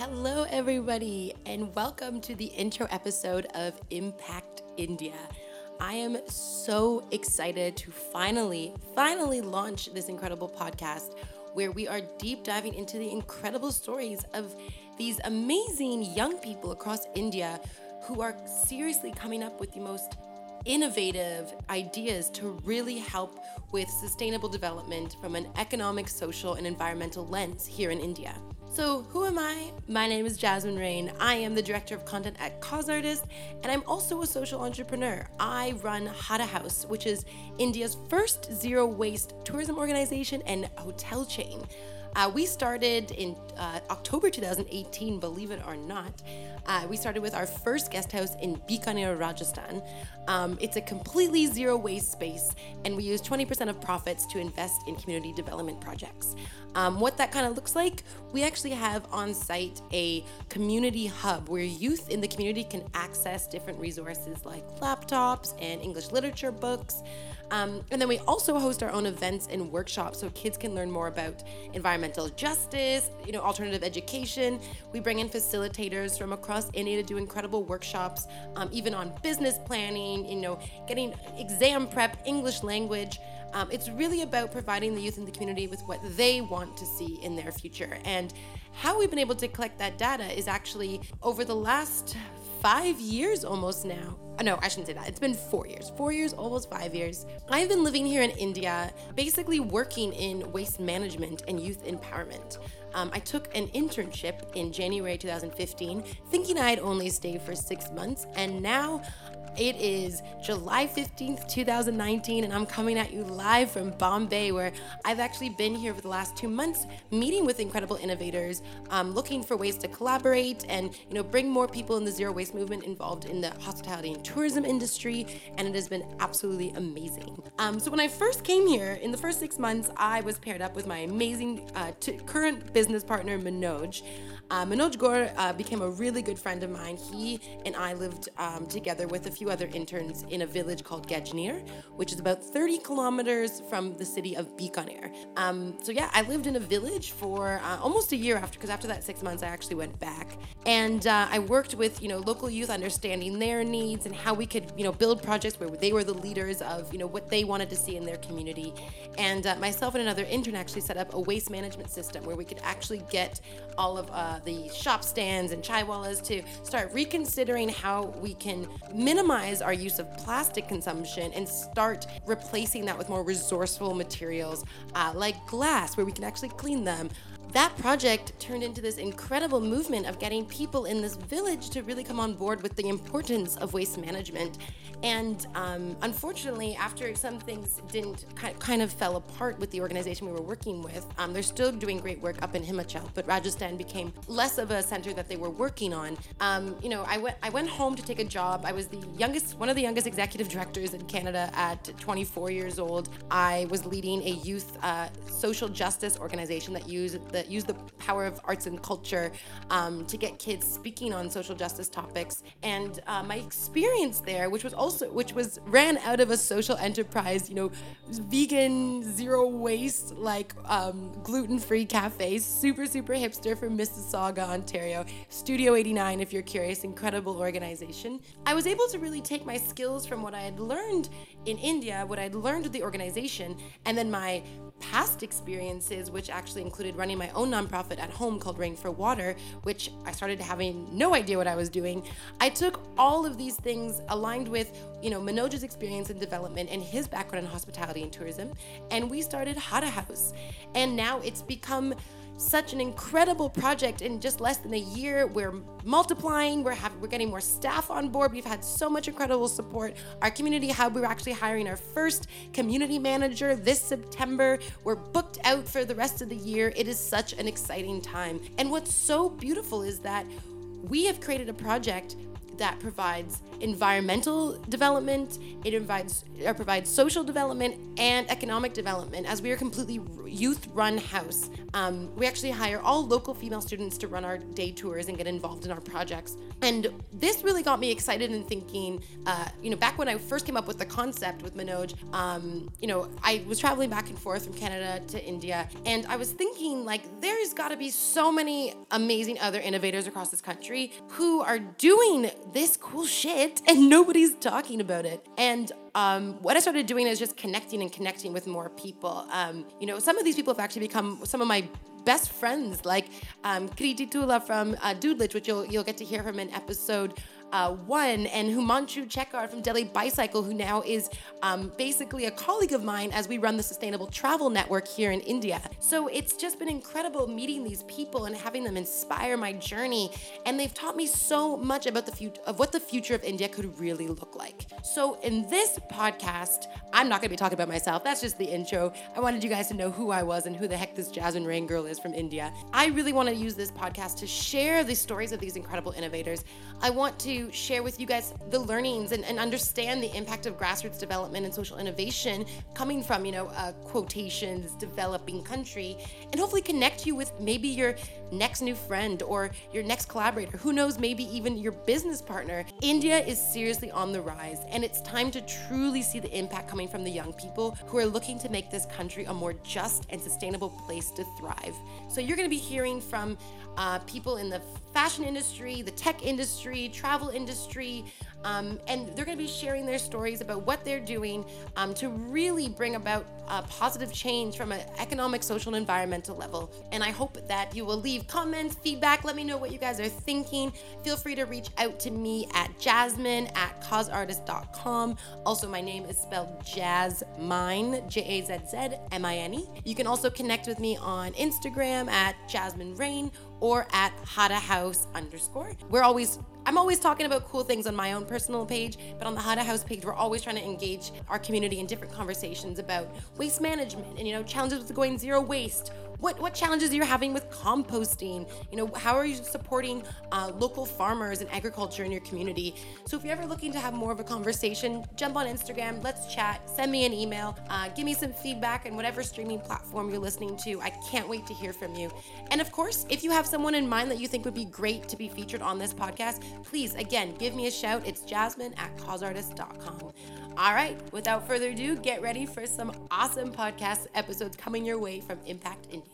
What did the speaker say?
Hello, everybody, and welcome to the intro episode of Impact India. I am so excited to finally, finally launch this incredible podcast where we are deep diving into the incredible stories of these amazing young people across India who are seriously coming up with the most innovative ideas to really help with sustainable development from an economic, social, and environmental lens here in India. So, who am I? My name is Jazzmine Raine. I am the director of content at Causeartist, and I'm also a social entrepreneur. I run Hara House, which is India's first zero waste tourism organization and hotel chain. Uh, we started in uh, October 2018, believe it or not. Uh, we started with our first guest house in Bikaner, Rajasthan. Um, it's a completely zero waste space, and we use 20% of profits to invest in community development projects. Um, what that kind of looks like, we actually have on site a community hub where youth in the community can access different resources like laptops and English literature books. Um, and then we also host our own events and workshops so kids can learn more about environmental justice, you know, alternative education. We bring in facilitators from across India to do incredible workshops, um, even on business planning, you know, getting exam prep, English language. Um, it's really about providing the youth in the community with what they want to see in their future. And how we've been able to collect that data is actually over the last five years almost now. Uh, no, I shouldn't say that. It's been four years. Four years, almost five years. I've been living here in India, basically working in waste management and youth empowerment. Um, I took an internship in January 2015, thinking I'd only stay for six months, and now it is July 15th, 2019, and I'm coming at you live from Bombay, where I've actually been here for the last two months, meeting with incredible innovators, um, looking for ways to collaborate and you know bring more people in the zero waste movement involved in the hospitality and tourism industry, and it has been absolutely amazing. Um, so when I first came here, in the first six months, I was paired up with my amazing uh, t- current business partner Manoj. Uh, Manoj Gore uh, became a really good friend of mine. He and I lived um, together with a few other interns in a village called Gajner, which is about 30 kilometers from the city of Bikaner. Um, so yeah, I lived in a village for uh, almost a year after, because after that six months, I actually went back, and uh, I worked with you know local youth, understanding their needs and how we could you know build projects where they were the leaders of you know what they wanted to see in their community, and uh, myself and another intern actually set up a waste management system where we could actually get all of uh, the shop stands and chaiwalas to start reconsidering how we can minimize our use of plastic consumption and start replacing that with more resourceful materials uh, like glass, where we can actually clean them, that project turned into this incredible movement of getting people in this village to really come on board with the importance of waste management. And um, unfortunately, after some things didn't kind of fell apart with the organization we were working with, um, they're still doing great work up in Himachal, but Rajasthan became less of a center that they were working on. Um, you know, I went I went home to take a job. I was the youngest, one of the youngest executive directors in Canada at 24 years old. I was leading a youth uh, social justice organization that used the that use the power of arts and culture um, to get kids speaking on social justice topics. And uh, my experience there, which was also which was ran out of a social enterprise, you know, vegan, zero waste, like um, gluten-free cafes, super super hipster from Mississauga, Ontario. Studio 89, if you're curious, incredible organization. I was able to really take my skills from what I had learned in India, what I'd learned with the organization, and then my past experiences, which actually included running my own nonprofit at home called Rain for Water, which I started having no idea what I was doing. I took all of these things aligned with, you know, Manoj's experience in development and his background in hospitality and tourism, and we started Hara House. And now it's become such an incredible project in just less than a year. We're multiplying, we're having, we're getting more staff on board. We've had so much incredible support. Our community hub, we're actually hiring our first community manager this September. We're booked out for the rest of the year. It is such an exciting time. And what's so beautiful is that we have created a project that provides environmental development, it provides, provides social development and economic development as we are completely youth run house. Um, we actually hire all local female students to run our day tours and get involved in our projects. And this really got me excited and thinking, uh, you know, back when I first came up with the concept with Manoj, um, you know, I was traveling back and forth from Canada to India, and I was thinking, like, there's got to be so many amazing other innovators across this country who are doing this cool shit and nobody's talking about it. And um, what I started doing is just connecting and connecting with more people. Um, you know, some of these people have actually become some of my best friends, like um, Kriti Tula from uh, which you'll you'll get to hear from in episode uh, one, and Himanshu Chekar from Delhi By Cycle, who now is um, basically a colleague of mine as we run the Sustainable Travel Network here in India. So it's just been incredible meeting these people and having them inspire my journey, and they've taught me so much about the future of what the future of India could really look like. So in this podcast, I'm not going to be talking about myself. That's just the intro. I wanted you guys to know who I was and who the heck this Jazzmine Raine girl is from India. I really want to use this podcast to share the stories of these incredible innovators. I want share with you guys the learnings and, and understand the impact of grassroots development and social innovation coming from, you know, uh, quotations, developing country, and hopefully connect you with maybe your next new friend or your next collaborator. Who knows, maybe even your business partner. India is seriously on the rise, and it's time to truly see the impact coming from the young people who are looking to make this country a more just and sustainable place to thrive. So, you're going to be hearing from uh, people in the fashion industry, the tech industry, travel industry, um, and they're going to be sharing their stories about what they're doing um, to really bring about uh, positive change from an economic, social, and environmental level. And I hope that you will leave comments, feedback, let me know what you guys are thinking. Feel free to reach out to me at jasmine at causeartist.com. Also, my name is spelled Jazzmine, J A Z Z M I N E. You can also connect with me on Instagram at Jazzmine Raine or at Hara House underscore. We're always I'm always talking about cool things on my own personal page, but on the Hara House page, we're always trying to engage our community in different conversations about waste management and you know challenges with going zero waste what what challenges you're having with composting? You know how are you supporting uh, local farmers and agriculture in your community? So if you're ever looking to have more of a conversation jump on instagram let's chat send me an email uh, give me some feedback and whatever streaming platform you're listening to. I can't wait to hear from you. And of course if you have someone in mind that you think would be great to be featured on this podcast please again give me a shout. It's jasmine at causeartist.com all right without further ado get ready for some awesome podcast episodes coming your way from impact india